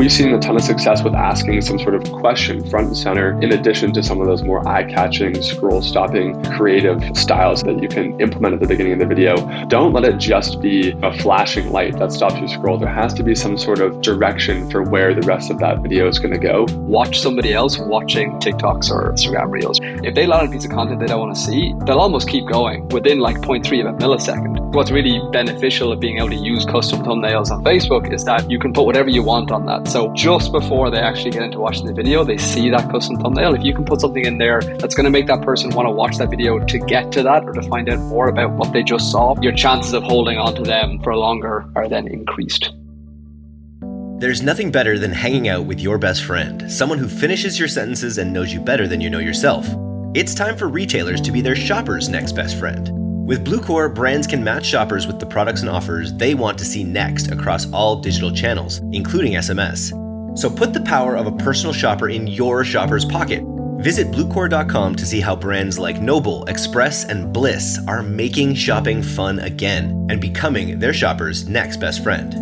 We've seen a ton of success with asking some sort of question front and center, in addition to some of those more eye catching, scroll stopping, creative styles that you can implement at the beginning of the video. Don't let it just be a flashing light that stops you scroll. There has to be some sort of direction for where the rest of that video is going to go. Watch somebody else watching TikToks or Instagram Reels. If they land a piece of content they don't want to see, they'll almost keep going within like 0.3 of a millisecond. What's really beneficial of being able to use custom thumbnails on Facebook is that you can put whatever you want on that. So just before they actually get into watching the video, they see that custom thumbnail. If you can put something in there that's going to make that person want to watch that video to get to that or to find out more about what they just saw, your chances of holding on to them for longer are then increased. There's nothing better than hanging out with your best friend, someone who finishes your sentences and knows you better than you know yourself. It's time for retailers to be their shoppers' next best friend. With Bluecore, brands can match shoppers with the products and offers they want to see next across all digital channels, including SMS. So put the power of a personal shopper in your shopper's pocket. Visit Bluecore.com to see how brands like Noble, Express, and Bliss are making shopping fun again and becoming their shoppers' next best friend.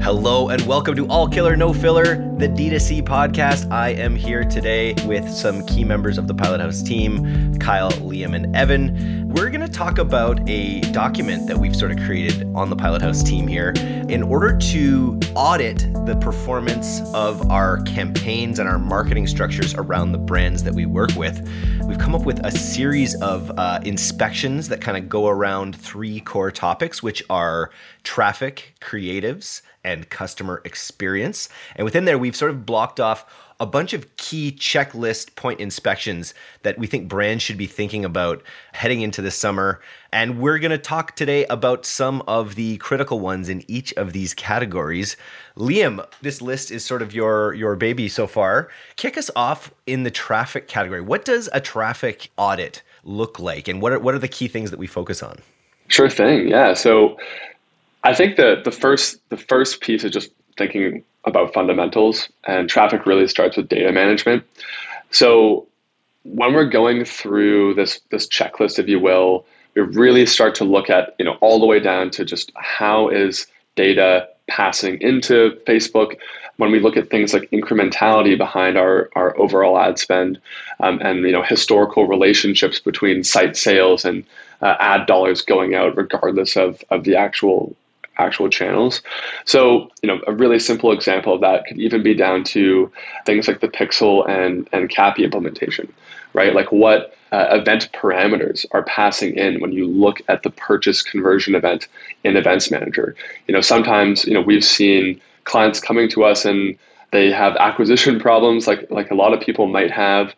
Hello and welcome to All Killer No Filler, the D2C podcast. I am here today with some key members of the Pilothouse team, Kyle, Liam, and Evan. We're going to talk about a document that we've sort of created on the Pilothouse team here in order to audit the performance of our campaigns and our marketing structures around the brands that we work with. We've come up with a series of uh, inspections that kind of go around three core topics, which are traffic, creatives, and customer experience. And within there, we've sort of blocked off a bunch of key checklist point inspections that we think brands should be thinking about heading into the summer. And we're going to talk today about some of the critical ones in each of these categories. Liam, this list is sort of your your baby so far. Kick us off in the traffic category. What does a traffic audit look like and what are what are the key things that we focus on? Sure thing. Yeah. So I think that the first the first piece is just thinking about fundamentals, and traffic really starts with data management. So when we're going through this this checklist, if you will, we really start to look at you know all the way down to just how is data passing into Facebook. When we look at things like incrementality behind our, our overall ad spend, um, and you know historical relationships between site sales and uh, ad dollars going out, regardless of of the actual actual channels. So, you know, a really simple example of that could even be down to things like the Pixel and and CAPI implementation, right? Like what uh, event parameters are passing in when you look at the purchase conversion event in Events Manager. You know, sometimes you know we've seen clients coming to us and they have acquisition problems like like a lot of people might have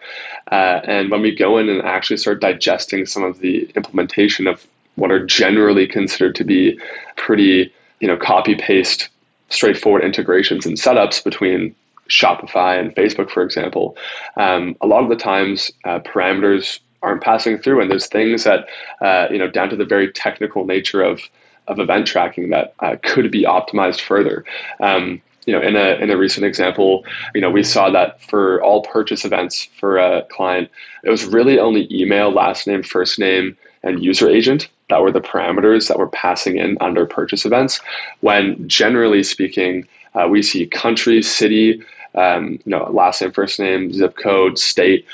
uh, and when we go in and actually start digesting some of the implementation of what are generally considered to be pretty, you know, copy paste, straightforward integrations and setups between Shopify and Facebook, for example. Um, a lot of the times, uh, parameters aren't passing through, and there's things that, uh, you know, down to the very technical nature of of event tracking that uh, could be optimized further. Um, you know, in a in a recent example, you know, we saw that for all purchase events for a client, it was really only email, last name, first name, and user agent that were the parameters that were passing in under purchase events. When generally speaking, uh, we see country, city, um, you know, last name, first name, zip code, state,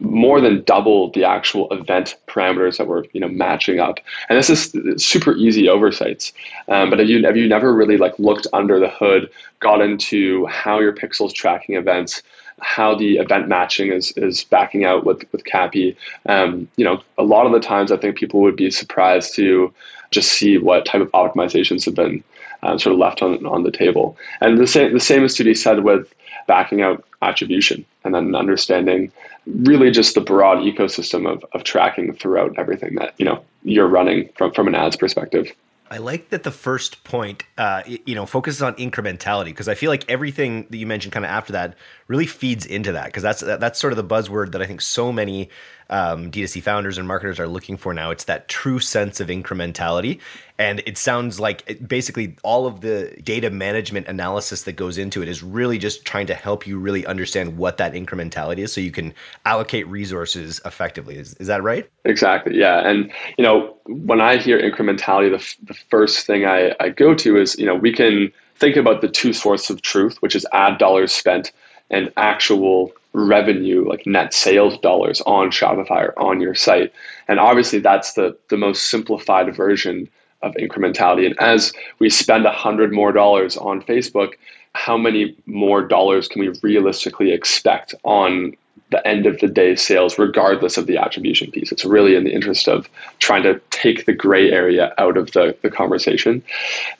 more than double the actual event parameters that were you know matching up and this is super easy oversights um, but have you have you never really like looked under the hood got into how your pixels tracking events how the event matching is is backing out with with CAPI. Um, you know, a lot of the times I think people would be surprised to just see what type of optimizations have been um, sort of left on on the table. And the same the same is to be said with backing out attribution and then understanding really just the broad ecosystem of, of tracking throughout everything that you know you're running from from an ads perspective. I like that the first point, uh, you know, focuses on incrementality because I feel like everything that you mentioned kind of after that really feeds into that because that's that's sort of the buzzword that I think so many um, D2C founders and marketers are looking for now. It's that true sense of incrementality. And it sounds like it, basically all of the data management analysis that goes into it is really just trying to help you really understand what that incrementality is so you can allocate resources effectively. Is, is that right? Exactly. Yeah. And, you know, when I hear incrementality, the, f- the first thing I, I go to is, you know, we can think about the two sources of truth, which is ad dollars spent and actual revenue, like net sales dollars on Shopify or on your site. And obviously, that's the, the most simplified version of incrementality. And as we spend a hundred more dollars on Facebook, how many more dollars can we realistically expect on the end of the day sales, regardless of the attribution piece? It's really in the interest of trying to take the gray area out of the, the conversation.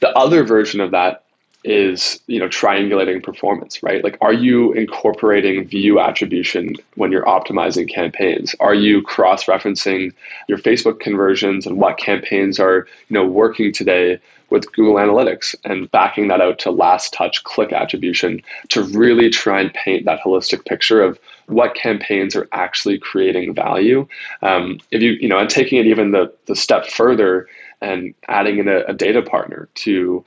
The other version of that is you know triangulating performance right? Like are you incorporating view attribution when you're optimizing campaigns? Are you cross referencing your facebook conversions and what campaigns are you know working today with google analytics and backing that out to last touch click attribution to really try and paint that holistic picture of what campaigns are actually creating value? Um, if you you know and taking it even the, the step further and adding in a, a data partner to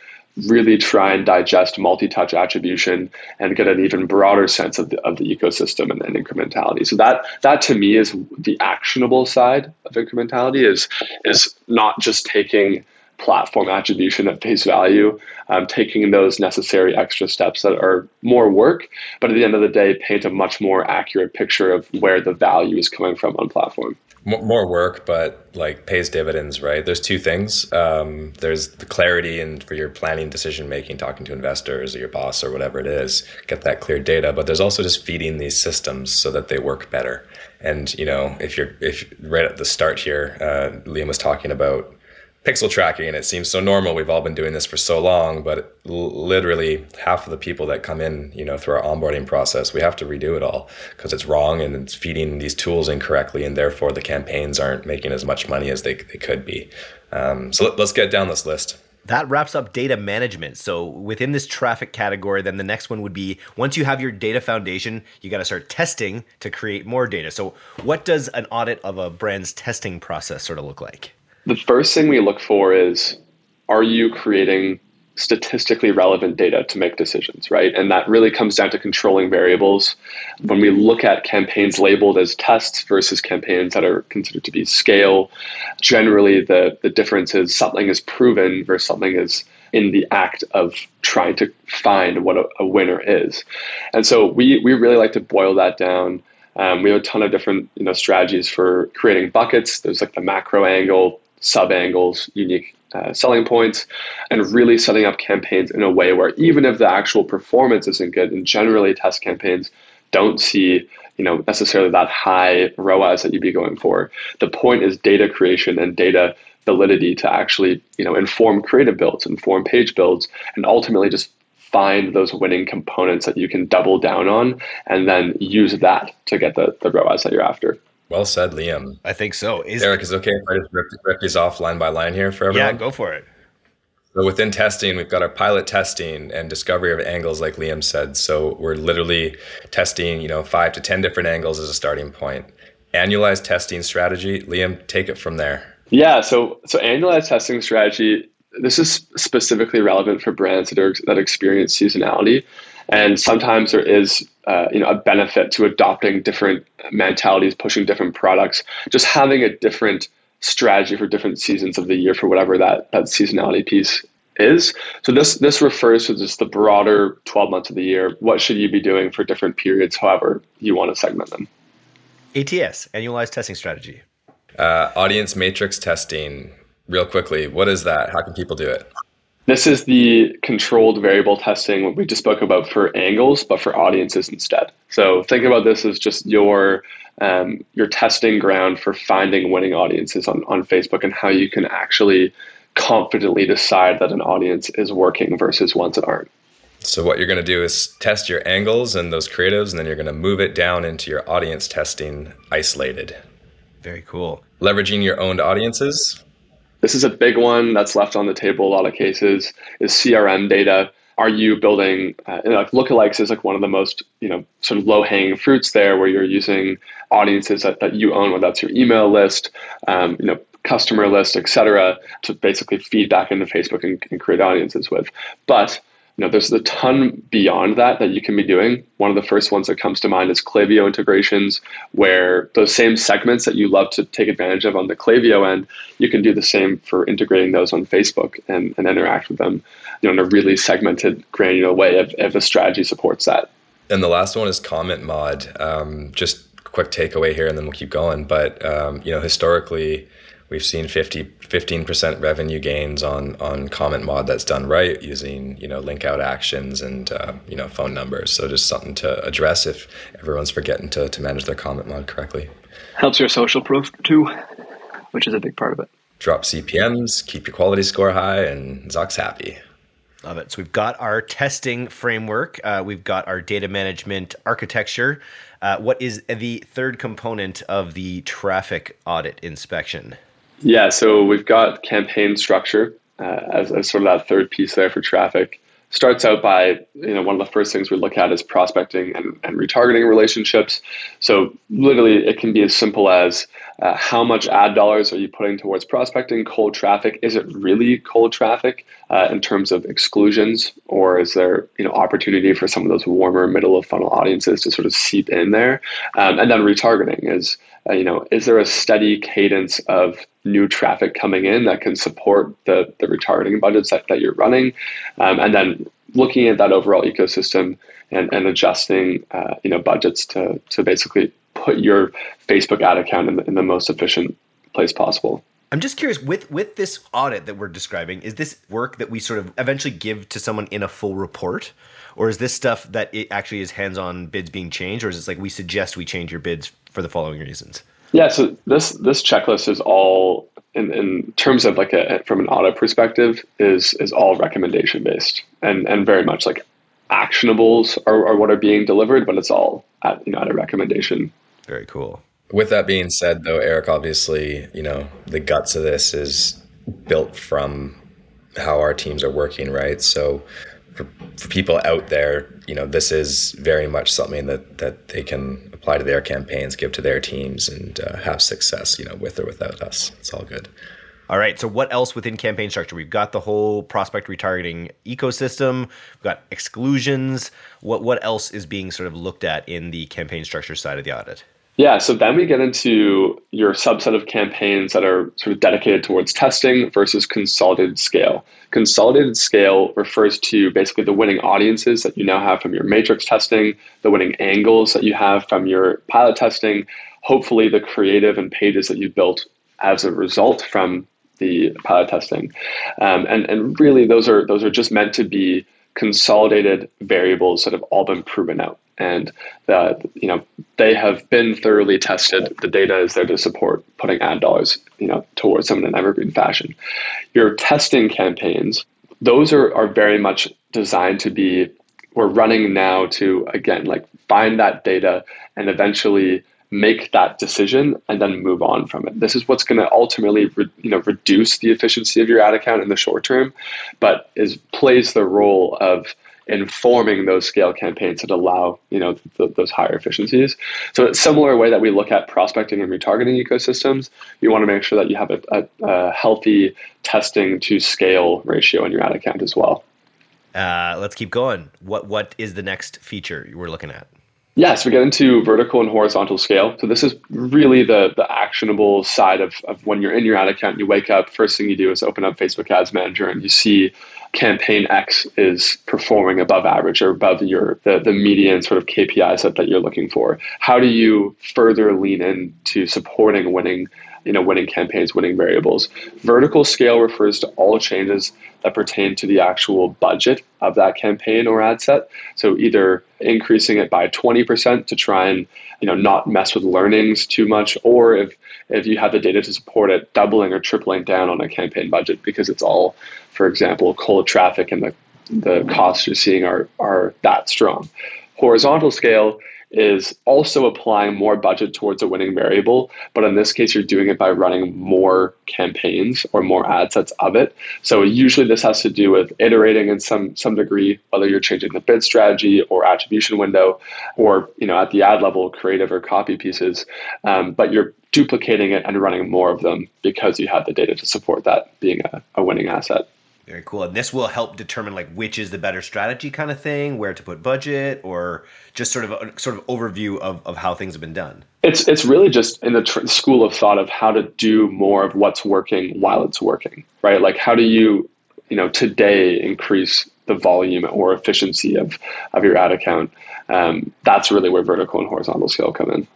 really try and digest multi-touch attribution and get an even broader sense of the, of the ecosystem and, and incrementality. So that that to me is the actionable side of incrementality is is not just taking platform attribution at face value, um, taking those necessary extra steps that are more work, but at the end of the day, paint a much more accurate picture of where the value is coming from on platform more work, but like pays dividends, right? There's two things. Um, there's the clarity and for your planning, decision making, talking to investors or your boss or whatever it is, get that clear data. But there's also just feeding these systems so that they work better. And you know, if you're if right at the start here, uh, Liam was talking about pixel tracking and it seems so normal we've all been doing this for so long but l- literally half of the people that come in you know through our onboarding process we have to redo it all because it's wrong and it's feeding these tools incorrectly and therefore the campaigns aren't making as much money as they, they could be um, so let, let's get down this list that wraps up data management. So within this traffic category, then the next one would be once you have your data foundation, you got to start testing to create more data. So what does an audit of a brand's testing process sort of look like? The first thing we look for is are you creating statistically relevant data to make decisions, right? And that really comes down to controlling variables. When we look at campaigns labeled as tests versus campaigns that are considered to be scale, generally the, the difference is something is proven versus something is in the act of trying to find what a, a winner is. And so we, we really like to boil that down. Um, we have a ton of different you know strategies for creating buckets. There's like the macro angle, sub angles, unique uh, selling points, and really setting up campaigns in a way where even if the actual performance isn't good, and generally test campaigns don't see you know necessarily that high ROAS that you'd be going for. The point is data creation and data validity to actually you know inform creative builds, inform page builds, and ultimately just find those winning components that you can double down on and then use that to get the, the ROAS that you're after. Well said, Liam. I think so. Is, Eric, is okay if I just rip, rip these off line by line here for everyone? Yeah, go for it. So within testing, we've got our pilot testing and discovery of angles, like Liam said. So we're literally testing, you know, five to ten different angles as a starting point. Annualized testing strategy, Liam, take it from there. Yeah, so so annualized testing strategy. This is specifically relevant for brands that are that experience seasonality. And sometimes there is, uh, you know, a benefit to adopting different mentalities, pushing different products, just having a different strategy for different seasons of the year for whatever that that seasonality piece is. So this this refers to just the broader 12 months of the year. What should you be doing for different periods, however you want to segment them? ATS, annualized testing strategy. Uh, audience matrix testing. Real quickly, what is that? How can people do it? This is the controlled variable testing what we just spoke about for angles, but for audiences instead. So think about this as just your um, your testing ground for finding winning audiences on, on Facebook and how you can actually confidently decide that an audience is working versus ones that aren't. So what you're going to do is test your angles and those creatives, and then you're going to move it down into your audience testing isolated. Very cool. Leveraging your owned audiences this is a big one that's left on the table a lot of cases is CRM data. Are you building uh, like lookalikes is like one of the most you know sort of low hanging fruits there, where you're using audiences that, that you own, whether that's your email list, um, you know, customer list, et cetera, to basically feed back into Facebook and, and create audiences with. But know, there's a ton beyond that that you can be doing. One of the first ones that comes to mind is Klaviyo integrations, where those same segments that you love to take advantage of on the Klaviyo end, you can do the same for integrating those on Facebook and, and interact with them. you know in a really segmented, granular way if, if a strategy supports that. And the last one is comment mod. Um, just quick takeaway here, and then we'll keep going. But um, you know, historically, we've seen 50, 15% revenue gains on on comment mod that's done right using you know link out actions and uh, you know phone numbers. So just something to address if everyone's forgetting to, to manage their comment mod correctly. Helps your social proof too, which is a big part of it. Drop CPMS, keep your quality score high, and Zuck's happy. Love it. So we've got our testing framework. Uh, we've got our data management architecture. Uh, what is the third component of the traffic audit inspection? Yeah, so we've got campaign structure uh, as, as sort of that third piece there for traffic. Starts out by, you know, one of the first things we look at is prospecting and, and retargeting relationships. So literally, it can be as simple as uh, how much ad dollars are you putting towards prospecting cold traffic? Is it really cold traffic uh, in terms of exclusions, or is there you know opportunity for some of those warmer middle of funnel audiences to sort of seep in there? Um, and then retargeting is uh, you know is there a steady cadence of new traffic coming in that can support the the retargeting budgets that, that you're running, um, and then looking at that overall ecosystem and, and adjusting uh, you know budgets to to basically put your Facebook ad account in the, in the most efficient place possible. I'm just curious with with this audit that we're describing, is this work that we sort of eventually give to someone in a full report? Or is this stuff that it actually is hands-on bids being changed, or is it like we suggest we change your bids for the following reasons? Yeah, so this this checklist is all in, in terms of like a from an audit perspective is is all recommendation based and and very much like actionables are, are what are being delivered, but it's all at you know at a recommendation. Very cool. With that being said, though, Eric, obviously, you know, the guts of this is built from how our teams are working, right? So for, for people out there, you know, this is very much something that that they can apply to their campaigns, give to their teams, and uh, have success, you know, with or without us. It's all good. All right. So, what else within campaign structure? We've got the whole prospect retargeting ecosystem. We've got exclusions. What what else is being sort of looked at in the campaign structure side of the audit? Yeah, so then we get into your subset of campaigns that are sort of dedicated towards testing versus consolidated scale. Consolidated scale refers to basically the winning audiences that you now have from your matrix testing, the winning angles that you have from your pilot testing, hopefully the creative and pages that you've built as a result from the pilot testing. Um, and, and really those are those are just meant to be consolidated variables that have all been proven out and that you know they have been thoroughly tested the data is there to support putting ad dollars you know towards them in an evergreen fashion your testing campaigns those are, are very much designed to be we're running now to again like find that data and eventually make that decision and then move on from it. This is what's going to ultimately, re, you know, reduce the efficiency of your ad account in the short term, but is plays the role of informing those scale campaigns that allow you know th- those higher efficiencies. So it's similar way that we look at prospecting and retargeting ecosystems. You want to make sure that you have a, a, a healthy testing to scale ratio in your ad account as well. Uh, let's keep going. What what is the next feature we're looking at? Yes, we get into vertical and horizontal scale. So this is really the the actionable side of, of when you're in your ad account, you wake up, first thing you do is open up Facebook Ads Manager and you see campaign X is performing above average or above your the, the median sort of KPIs that, that you're looking for. How do you further lean into supporting winning you know, winning campaigns, winning variables. Vertical scale refers to all changes that pertain to the actual budget of that campaign or ad set. So either increasing it by 20% to try and, you know, not mess with learnings too much, or if if you have the data to support it, doubling or tripling down on a campaign budget because it's all, for example, cold traffic and the the costs you're seeing are are that strong. Horizontal scale is also applying more budget towards a winning variable. But in this case, you're doing it by running more campaigns or more ad sets of it. So usually this has to do with iterating in some some degree, whether you're changing the bid strategy or attribution window, or you know at the ad level, creative or copy pieces. Um, but you're duplicating it and running more of them because you have the data to support that being a, a winning asset. Very cool. And this will help determine like which is the better strategy kind of thing, where to put budget, or just sort of a sort of overview of, of how things have been done. It's it's really just in the tr- school of thought of how to do more of what's working while it's working, right? Like how do you you know today increase the volume or efficiency of of your ad account. Um, that's really where vertical and horizontal scale come in.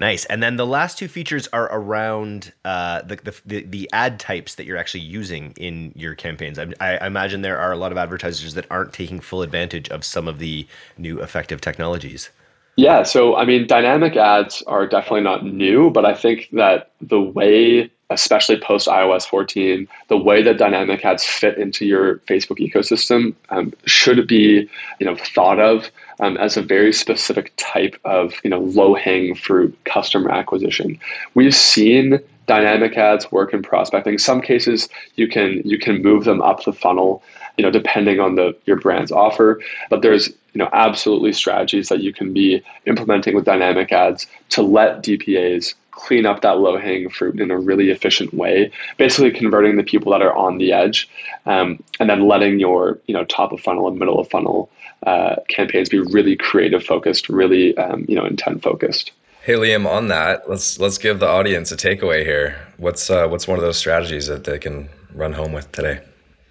Nice. And then the last two features are around uh, the, the, the ad types that you're actually using in your campaigns. I, I, imagine there are a lot of advertisers that aren't taking full advantage of some of the new effective technologies. Yeah. So, I mean, dynamic ads are definitely not new, but I think that the way especially post iOS 14, the way that dynamic ads fit into your Facebook ecosystem um, should be, you know, thought of um, as a very specific type of, you know, low hanging fruit customer acquisition. We've seen dynamic ads work in prospecting. In some cases you can you can move them up the funnel, you know, depending on the your brand's offer. But there's you know absolutely strategies that you can be implementing with dynamic ads to let DPAs clean up that low hanging fruit in a really efficient way, basically converting the people that are on the edge, um, and then letting your you know top of funnel and middle of funnel uh, campaigns be really creative focused, really um, you know intent focused. Hey Liam, on that, let's let's give the audience a takeaway here. What's uh, what's one of those strategies that they can run home with today?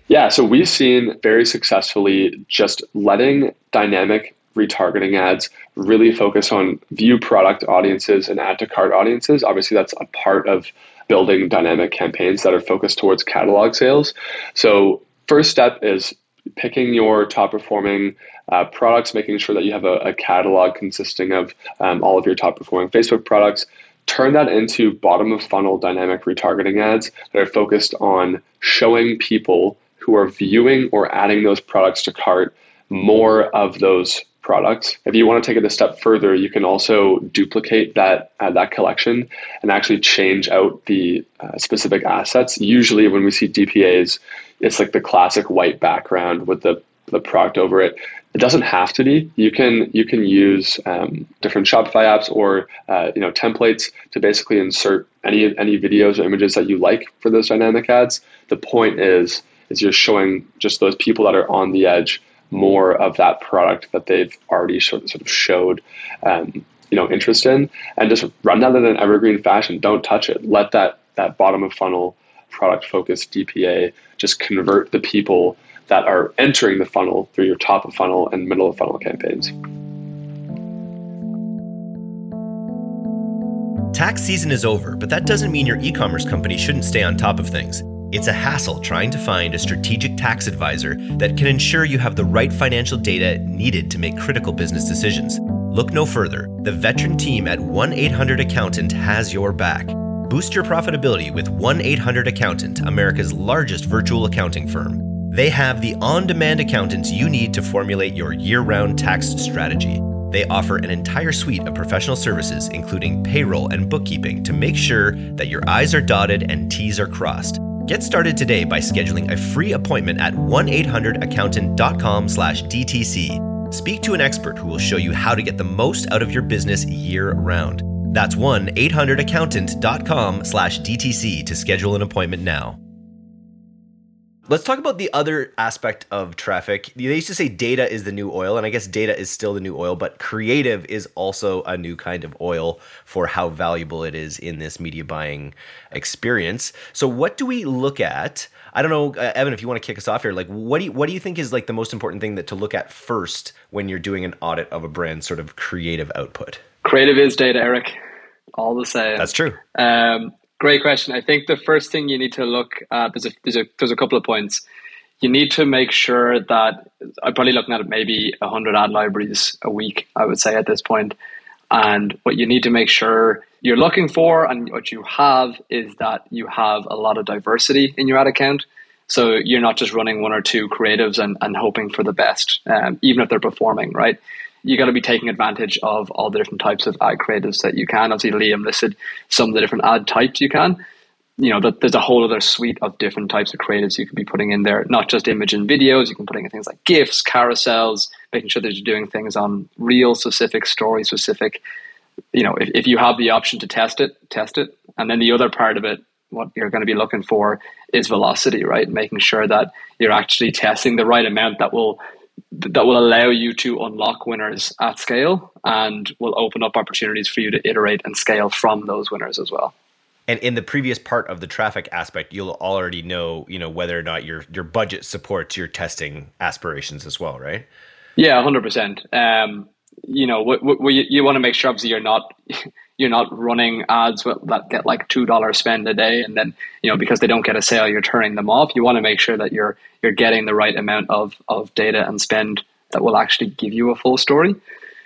Yeah, so we've seen very successfully just letting dynamic retargeting ads really focus on view product audiences and add to cart audiences. Obviously, that's a part of building dynamic campaigns that are focused towards catalog sales. So, first step is picking your top performing uh, products, making sure that you have a, a catalog consisting of um, all of your top performing Facebook products. Turn that into bottom of funnel dynamic retargeting ads that are focused on showing people who are viewing or adding those products to cart more of those products. If you want to take it a step further, you can also duplicate that uh, that collection and actually change out the uh, specific assets. Usually, when we see DPAs, it's like the classic white background with the the product over it. It doesn't have to be. You can you can use um, different Shopify apps or uh, you know templates to basically insert any any videos or images that you like for those dynamic ads. The point is is you're showing just those people that are on the edge more of that product that they've already sort of showed um, you know interest in. And just run that in an evergreen fashion. Don't touch it. Let that that bottom of funnel product focused dpa just convert the people that are entering the funnel through your top of funnel and middle of funnel campaigns. Tax season is over, but that doesn't mean your e commerce company shouldn't stay on top of things. It's a hassle trying to find a strategic tax advisor that can ensure you have the right financial data needed to make critical business decisions. Look no further. The veteran team at 1 800 Accountant has your back. Boost your profitability with 1 800 Accountant, America's largest virtual accounting firm. They have the on demand accountants you need to formulate your year round tax strategy. They offer an entire suite of professional services, including payroll and bookkeeping, to make sure that your I's are dotted and T's are crossed. Get started today by scheduling a free appointment at 1-800-accountant.com slash DTC. Speak to an expert who will show you how to get the most out of your business year round. That's 1-800-accountant.com slash DTC to schedule an appointment now. Let's talk about the other aspect of traffic. They used to say data is the new oil, and I guess data is still the new oil, but creative is also a new kind of oil for how valuable it is in this media buying experience. So, what do we look at? I don't know, uh, Evan, if you want to kick us off here, like what do you, what do you think is like the most important thing that to look at first when you're doing an audit of a brand's sort of creative output? Creative is data, Eric. All the same. That's true. Um, Great question. I think the first thing you need to look at there's a there's a there's a couple of points. You need to make sure that I'm probably looking at maybe hundred ad libraries a week. I would say at this point, and what you need to make sure you're looking for and what you have is that you have a lot of diversity in your ad account. So you're not just running one or two creatives and, and hoping for the best, um, even if they're performing, right? You got to be taking advantage of all the different types of ad creatives that you can. Obviously, Liam listed some of the different ad types you can. You know, there's a whole other suite of different types of creatives you could be putting in there, not just image and videos. You can put in things like GIFs, carousels, making sure that you're doing things on Reel specific, story specific. You know, if, if you have the option to test it, test it. And then the other part of it, what you're going to be looking for is velocity, right? Making sure that you're actually testing the right amount that will that will allow you to unlock winners at scale and will open up opportunities for you to iterate and scale from those winners as well. And in the previous part of the traffic aspect, you'll already know, you know, whether or not your your budget supports your testing aspirations as well, right? Yeah, hundred um, percent. You know, what, what you, you want to make sure obviously you're not you're not running ads that get like two dollars spend a day, and then you know because they don't get a sale, you're turning them off. You want to make sure that you're you're getting the right amount of of data and spend that will actually give you a full story.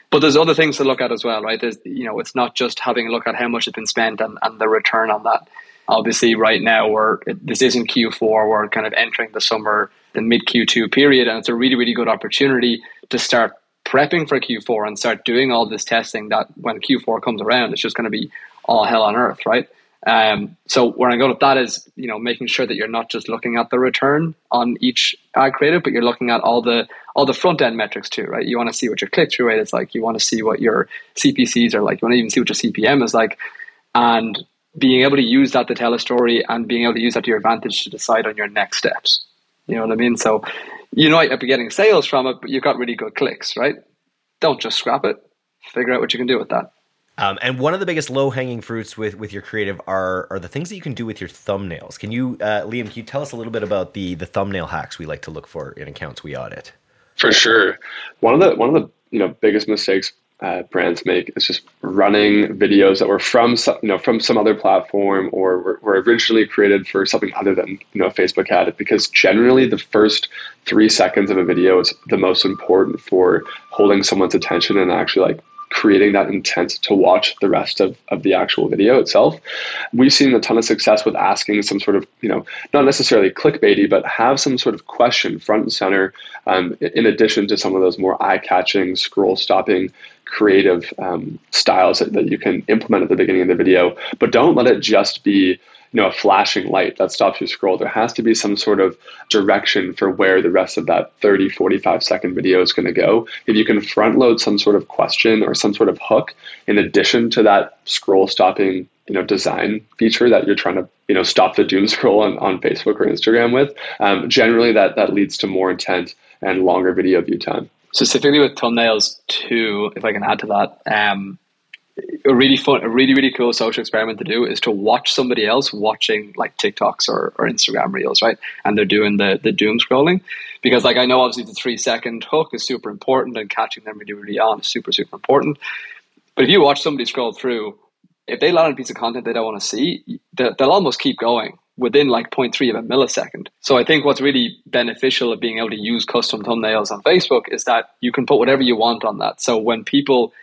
But there's other things to look at as well, right? There's, you know, it's not just having a look at how much has been spent and, and the return on that. Obviously, right now we're this isn't Q4. We're kind of entering the summer, the mid Q2 period, and it's a really, really good opportunity to start prepping for Q4 and start doing all this testing. That when Q4 comes around, it's just going to be all hell on earth, right? Um, so where I go with that is, you know, making sure that you're not just looking at the return on each ad creative, but you're looking at all the all the front end metrics too, right? You want to see what your click through rate is like. You want to see what your CPCs are like. You want to even see what your CPM is like, and being able to use that to tell a story and being able to use that to your advantage to decide on your next steps. You know what I mean? So you might be getting sales from it, but you've got really good clicks, right? Don't just scrap it. Figure out what you can do with that. Um, and one of the biggest low hanging fruits with, with your creative are are the things that you can do with your thumbnails. Can you, uh, Liam? Can you tell us a little bit about the the thumbnail hacks we like to look for in accounts we audit? For sure, one of the one of the you know biggest mistakes uh, brands make is just running videos that were from some, you know from some other platform or were, were originally created for something other than you know Facebook ad. Because generally, the first three seconds of a video is the most important for holding someone's attention and actually like creating that intent to watch the rest of, of the actual video itself. We've seen a ton of success with asking some sort of, you know, not necessarily clickbaity, but have some sort of question front and center, um, in addition to some of those more eye catching, scroll stopping, creative um, styles that, that you can implement at the beginning of the video. But don't let it just be you know a flashing light that stops you scroll there has to be some sort of direction for where the rest of that 30 45 second video is going to go if you can front load some sort of question or some sort of hook in addition to that scroll stopping you know design feature that you're trying to you know stop the doom scroll on, on facebook or instagram with um, generally that that leads to more intent and longer video view time specifically with thumbnails too if i can add to that um, a really fun, a really really cool social experiment to do is to watch somebody else watching like TikToks or, or Instagram reels, right? And they're doing the the doom scrolling because like I know obviously the three second hook is super important and catching them really really on is super super important. But if you watch somebody scroll through, if they land on a piece of content they don't want to see, they'll almost keep going within like 0.3 of a millisecond. So I think what's really beneficial of being able to use custom thumbnails on Facebook is that you can put whatever you want on that. So when people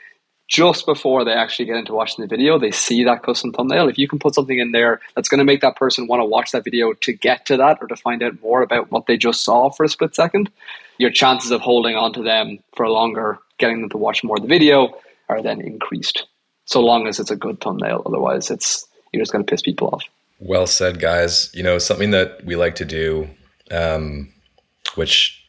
just before they actually get into watching the video, they see that custom thumbnail. If you can put something in there that's going to make that person want to watch that video to get to that or to find out more about what they just saw for a split second, your chances of holding on to them for longer, getting them to watch more of the video, are then increased. So long as it's a good thumbnail, otherwise, it's you're just going to piss people off. Well said, guys. You know something that we like to do, um, which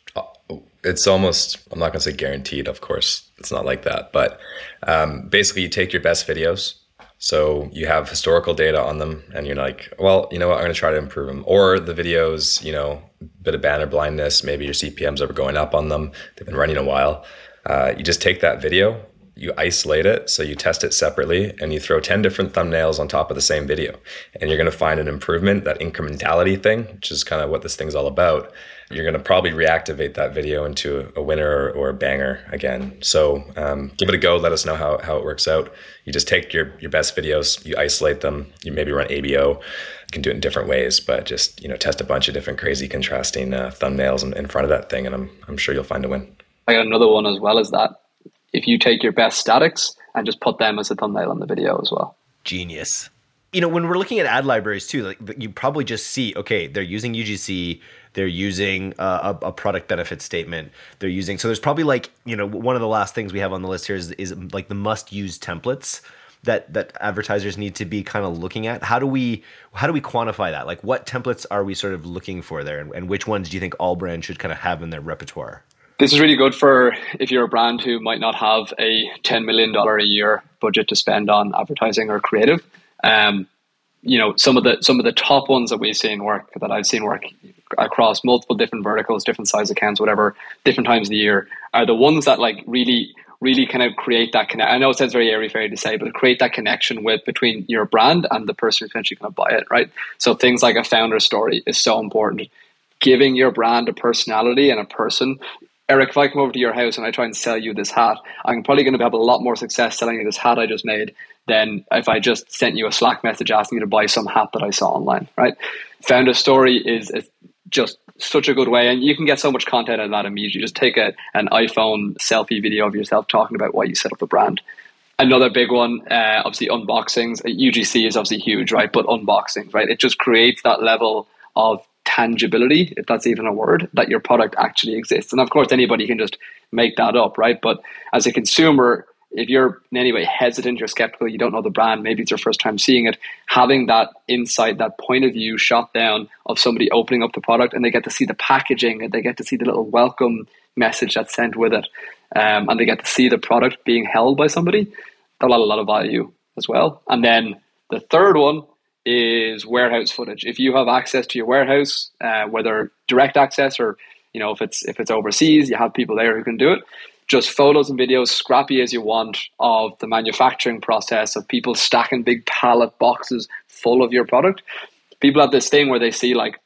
it's almost i'm not going to say guaranteed of course it's not like that but um, basically you take your best videos. So you have historical data on them and you're like well you know what? I'm going to try to improve them. Or the videos you know bit of banner blindness maybe your cpms are going up on them they've been running a while. Uh, you just take that video you isolate it so you test it separately and you throw 10 different thumbnails on top of the same video and you're going to find an improvement that incrementality thing which is kind of what this thing's all about you're going to probably reactivate that video into a winner or a banger again. So um, give it a go. Let us know how, how it works out. You just take your, your best videos, you isolate them, you maybe run ABO. You can do it in different ways, but just you know test a bunch of different crazy contrasting uh, thumbnails in, in front of that thing, and I'm I'm sure you'll find a win. I got another one as well as that. If you take your best statics and just put them as a thumbnail on the video as well. Genius. You know when we're looking at ad libraries too like you probably just see okay they're using ugc they're using uh, a, a, product benefit statement they're using so there's probably like you know one of the last things we have on the list here is, is like the must use templates that that advertisers need to be kind of looking at. How do we how do we quantify that? Like what templates are we sort of looking for there? And, and which ones do you think all brands should kind of have in their repertoire this is really good for if you're a brand who might not have a $10 million a year budget to spend on advertising or creative um, you know, some of the some of the top ones that we've seen work that I've seen work across multiple different verticals, different size accounts, whatever, different times of the year, are the ones that like really really kind of create that connect. I know it sounds very airy fairy to say, but create that connection with between your brand and the person who's eventually going to buy it, right? So things like a founder story is so important. Giving your brand a personality and a person. Eric, if I come over to your house and I try and sell you this hat, I'm probably going to have a lot more success selling you this hat I just made than if I just sent you a Slack message asking you to buy some hat that I saw online, right? Founder story is, is just such a good way and you can get so much content out of that immediately. Just take a, an iphone selfie video of yourself talking about why you set up the brand. Another big one uh, obviously unboxings. Ugc is obviously huge right? But unboxings right? It just creates that level of tangibility if that's even a word that your product actually exists and of course anybody can just make that up right but as a consumer if you're in any way hesitant, you're skeptical, you don't know the brand, maybe it's your first time seeing it, having that insight, that point of view shot down of somebody opening up the product and they get to see the packaging and they get to see the little welcome message that's sent with it um, and they get to see the product being held by somebody, that'll add a lot of value as well. And then the third one is warehouse footage. If you have access to your warehouse, uh, whether direct access or you know if it's if it's overseas, you have people there who can do it just photos and videos, scrappy as you want, of the manufacturing process of people stacking big pallet boxes full of your product. People have this thing where they see like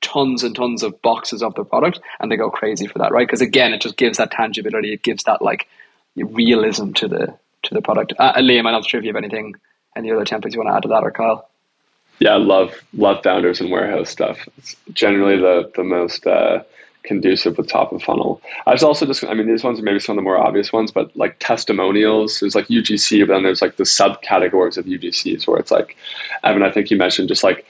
tons and tons of boxes of the product and they go crazy for that, right? Because again, it just gives that tangibility. It gives that like realism to the to the product. Uh, Liam, I'm not sure if you have anything, any other templates you want to add to that, or Kyle. Yeah, love love founders and warehouse stuff. It's generally the the most uh, conducive with top of funnel. I was also just, I mean, these ones are maybe some of the more obvious ones, but like testimonials, there's like UGC, but then there's like the subcategories of UGCs where it's like, Evan, I think you mentioned just like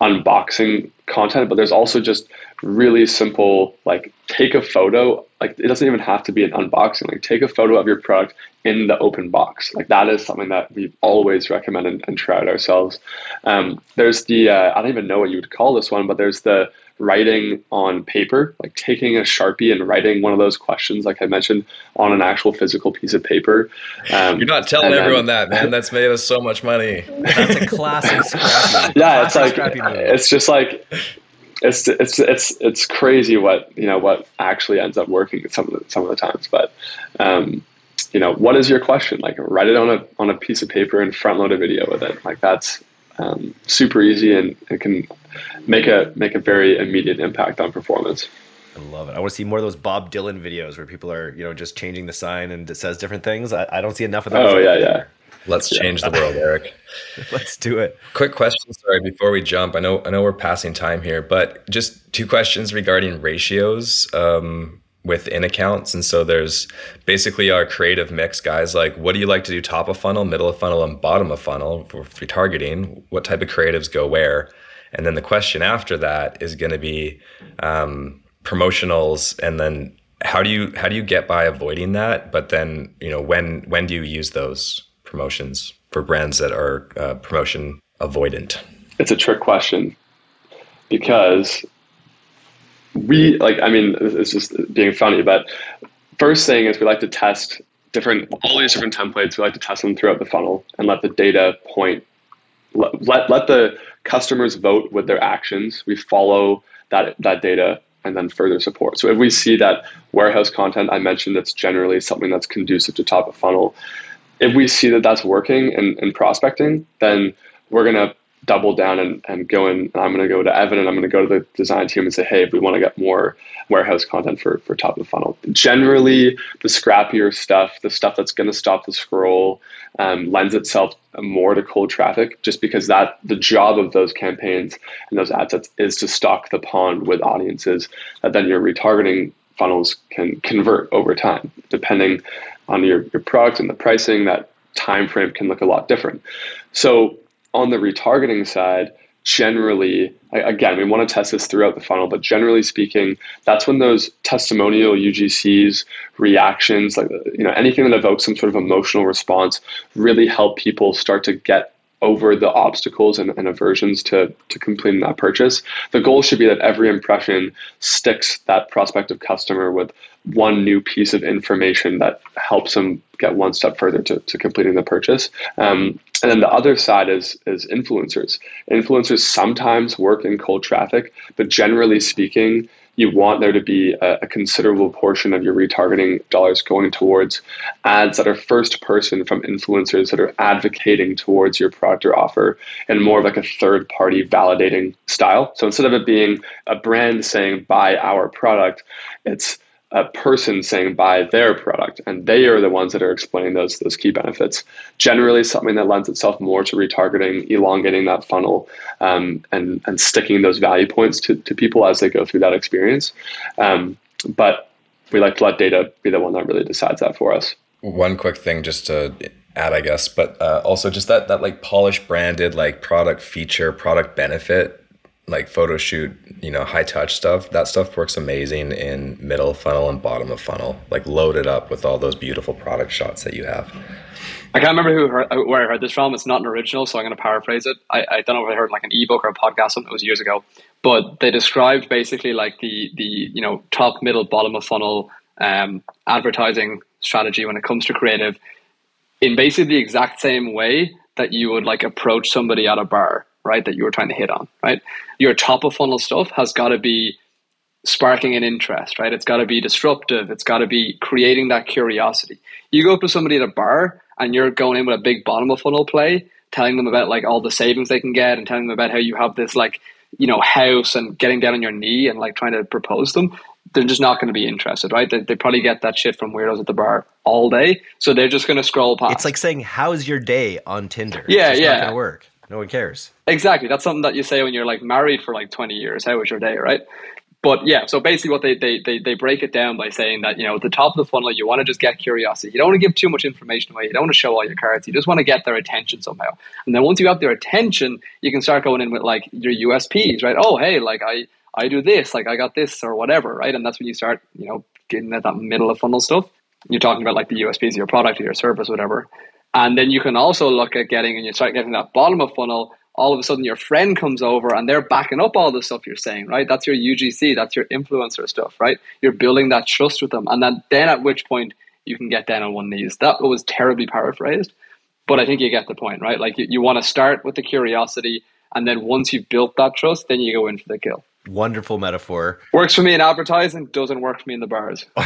unboxing content, but there's also just really simple, like take a photo. Like it doesn't even have to be an unboxing. Like take a photo of your product in the open box. Like that is something that we've always recommended and, try ourselves. Um, there's the, uh, I don't even know what you would call this one, but there's the writing on paper, like taking a sharpie and writing one of those questions, like I mentioned, on an actual physical piece of paper. Um, You're not telling everyone then, that, man. That's made us so much money. That's a classic scrappy. Yeah, classic it's like it's just like it's it's it's it's crazy what you know what actually ends up working some of the some of the times, but. Um, you know what is your question like write it on a on a piece of paper and front load a video with it like that's um, super easy and it can make a make a very immediate impact on performance. I love it. I want to see more of those Bob Dylan videos where people are, you know, just changing the sign and it says different things. I, I don't see enough of those. Oh yeah, yeah. Let's change the world, Eric. Let's do it. Quick question, sorry, before we jump. I know I know we're passing time here, but just two questions regarding ratios. Um, within accounts. And so there's basically our creative mix guys like, what do you like to do top of funnel, middle of funnel, and bottom of funnel for retargeting? What type of creatives go where? And then the question after that is going to be um, promotionals and then how do you how do you get by avoiding that? But then you know when when do you use those promotions for brands that are uh, promotion avoidant? It's a trick question because we like i mean it's just being funny but first thing is we like to test different all these different templates we like to test them throughout the funnel and let the data point let, let, the customers vote with their actions. We follow that that data and then further support. So if we see that warehouse content i mentioned that's generally something that's conducive to top of funnel. If we see that that's working in, in prospecting then we're going to double down and, and go in. I'm going to go to Evan and I'm going to go to the design team and say, hey, if we want to get more warehouse content for, for top of the funnel. Generally, the scrappier stuff, the stuff that's going to stop the scroll, um, lends itself more to cold traffic just because that the job of those campaigns and those ad sets is to stock the pond with audiences that then your retargeting funnels can convert over time depending on your, your product and the pricing that time frame can look a lot different so on the retargeting side, generally, again, we want to test this throughout the funnel, but generally speaking, that's when those testimonial UGCs, reactions, like you know, anything that evokes some sort of emotional response, really help people start to get over the obstacles and, and, aversions to, to completing that purchase. The goal should be that every impression sticks that prospective customer with one new piece of information that helps them get one step further to, to completing the purchase. Um, and then the other side is is influencers. Influencers sometimes work in cold traffic, but generally speaking, you want there to be a, a, considerable portion of your retargeting dollars going towards ads that are first person from influencers that are advocating towards your product or offer and more of like a third party validating style. So instead of it being a brand saying buy our product, it's a person saying buy their product and they are the ones that are explaining those those key benefits. Generally something that lends itself more to retargeting elongating that funnel um, and and sticking those value points to, to people as they go through that experience. Um, but we like to let data be the one that really decides that for us. One quick thing just to add i guess but uh, also just that that like polished branded like product feature product benefit like photo shoot, you know, high touch stuff, that stuff works amazing in middle funnel and bottom of funnel. Like loaded up with all those beautiful product shots that you have. I can't remember who heard, uh, where I heard this from. It's not an original, so I'm going to paraphrase it. I, I don't know if I heard like an ebook or a podcast, something that was years ago, but they described basically like the the you know top, middle, bottom of funnel um, advertising strategy when it comes to creative in basically the exact same way that you would like approach somebody at a bar right, that you were trying to hit on, right? Your top of funnel stuff has got to be sparking an interest, right? It's got to be disruptive. It's got to be creating that curiosity. You go up to somebody at a bar and you're going in with a big bottom of funnel play, telling them about like all the savings they can get and telling them about how you have this like, you know, house and getting down on your knee and like trying to propose them. They're just not going to be interested, right? They, they probably get that shit from weirdos at the bar all day. So they're just going to scroll past. It's like saying, how's your day on Tinder? Yeah, it's yeah. not going to work. No one cares. Exactly. That's something that you say when you're like married for like 20 years. How was your day, right? But yeah, so basically what they, they, they, they break it down by saying that, you know, at the top of the funnel, you want to just get curiosity. You don't want to give too much information away. You don't want to show all your cards. You just want to get their attention somehow. And then once you have their attention, you can start going in with like your USPs, right? Oh, hey, like I, I do this, like I got this or whatever, right? And that's when you start, you know, getting at that middle of funnel stuff. You're talking about like the USPs of your product or your service, whatever. And then you can also look at getting, and you start getting that bottom of funnel all of a sudden your friend comes over and they're backing up all the stuff you're saying, right? That's your UGC, that's your influencer stuff, right? You're building that trust with them. And then, then at which point you can get down on one knees. That was terribly paraphrased, but I think you get the point, right? Like you, you want to start with the curiosity, and then once you've built that trust, then you go in for the kill. Wonderful metaphor. Works for me in advertising, doesn't work for me in the bars.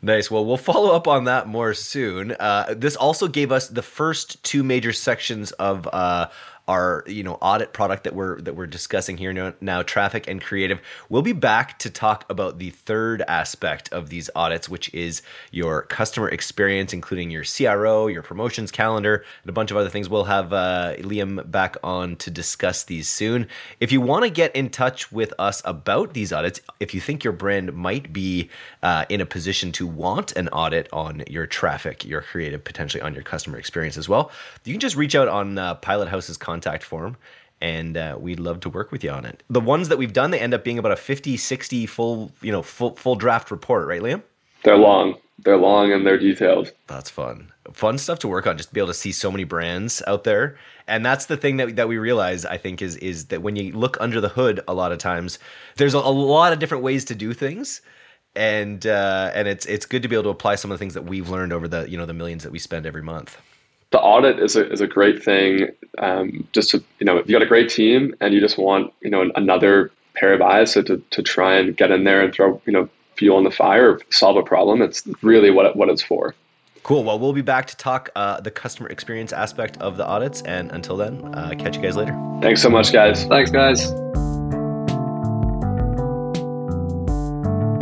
Nice. Well, we'll follow up on that more soon. Uh, this also gave us the first two major sections of uh, our you know audit product that we're that we're discussing here now, now traffic and creative. We'll be back to talk about the third aspect of these audits which is your customer experience including your cro your promotions calendar and a bunch of other things. We'll have uh, liam back on to discuss these soon. If you want to get in touch with us about these audits if you think your brand might be uh, in a position to want an audit on your traffic your creative potentially on your customer experience as well you can just reach out on uh, Pilothouse's contact contact form and uh, we'd love to work with you on it. The ones that we've done, they end up being about a 50, 60 full, you know, full, full draft report, right, Liam? They're long. They're long and they're detailed. That's fun. Fun stuff to work on. Just to be able to see so many brands out there, and that's the thing that, that we realize. I think is is that when you look under the hood, a lot of times there's a, a lot of different ways to do things, and uh, and it's it's good to be able to apply some of the things that we've learned over the you know the millions that we spend every month the audit is a, is a great thing. Um, just to, you know, if you got a great team and you just want, you know, another pair of eyes so to, to try and get in there and throw, you know, fuel on the fire or solve a problem, it's really what, it, what it's for. Cool. Well, we'll be back to talk uh, the customer experience aspect of the audits. And until then, uh, catch you guys later. Thanks so much, guys. Thanks, guys.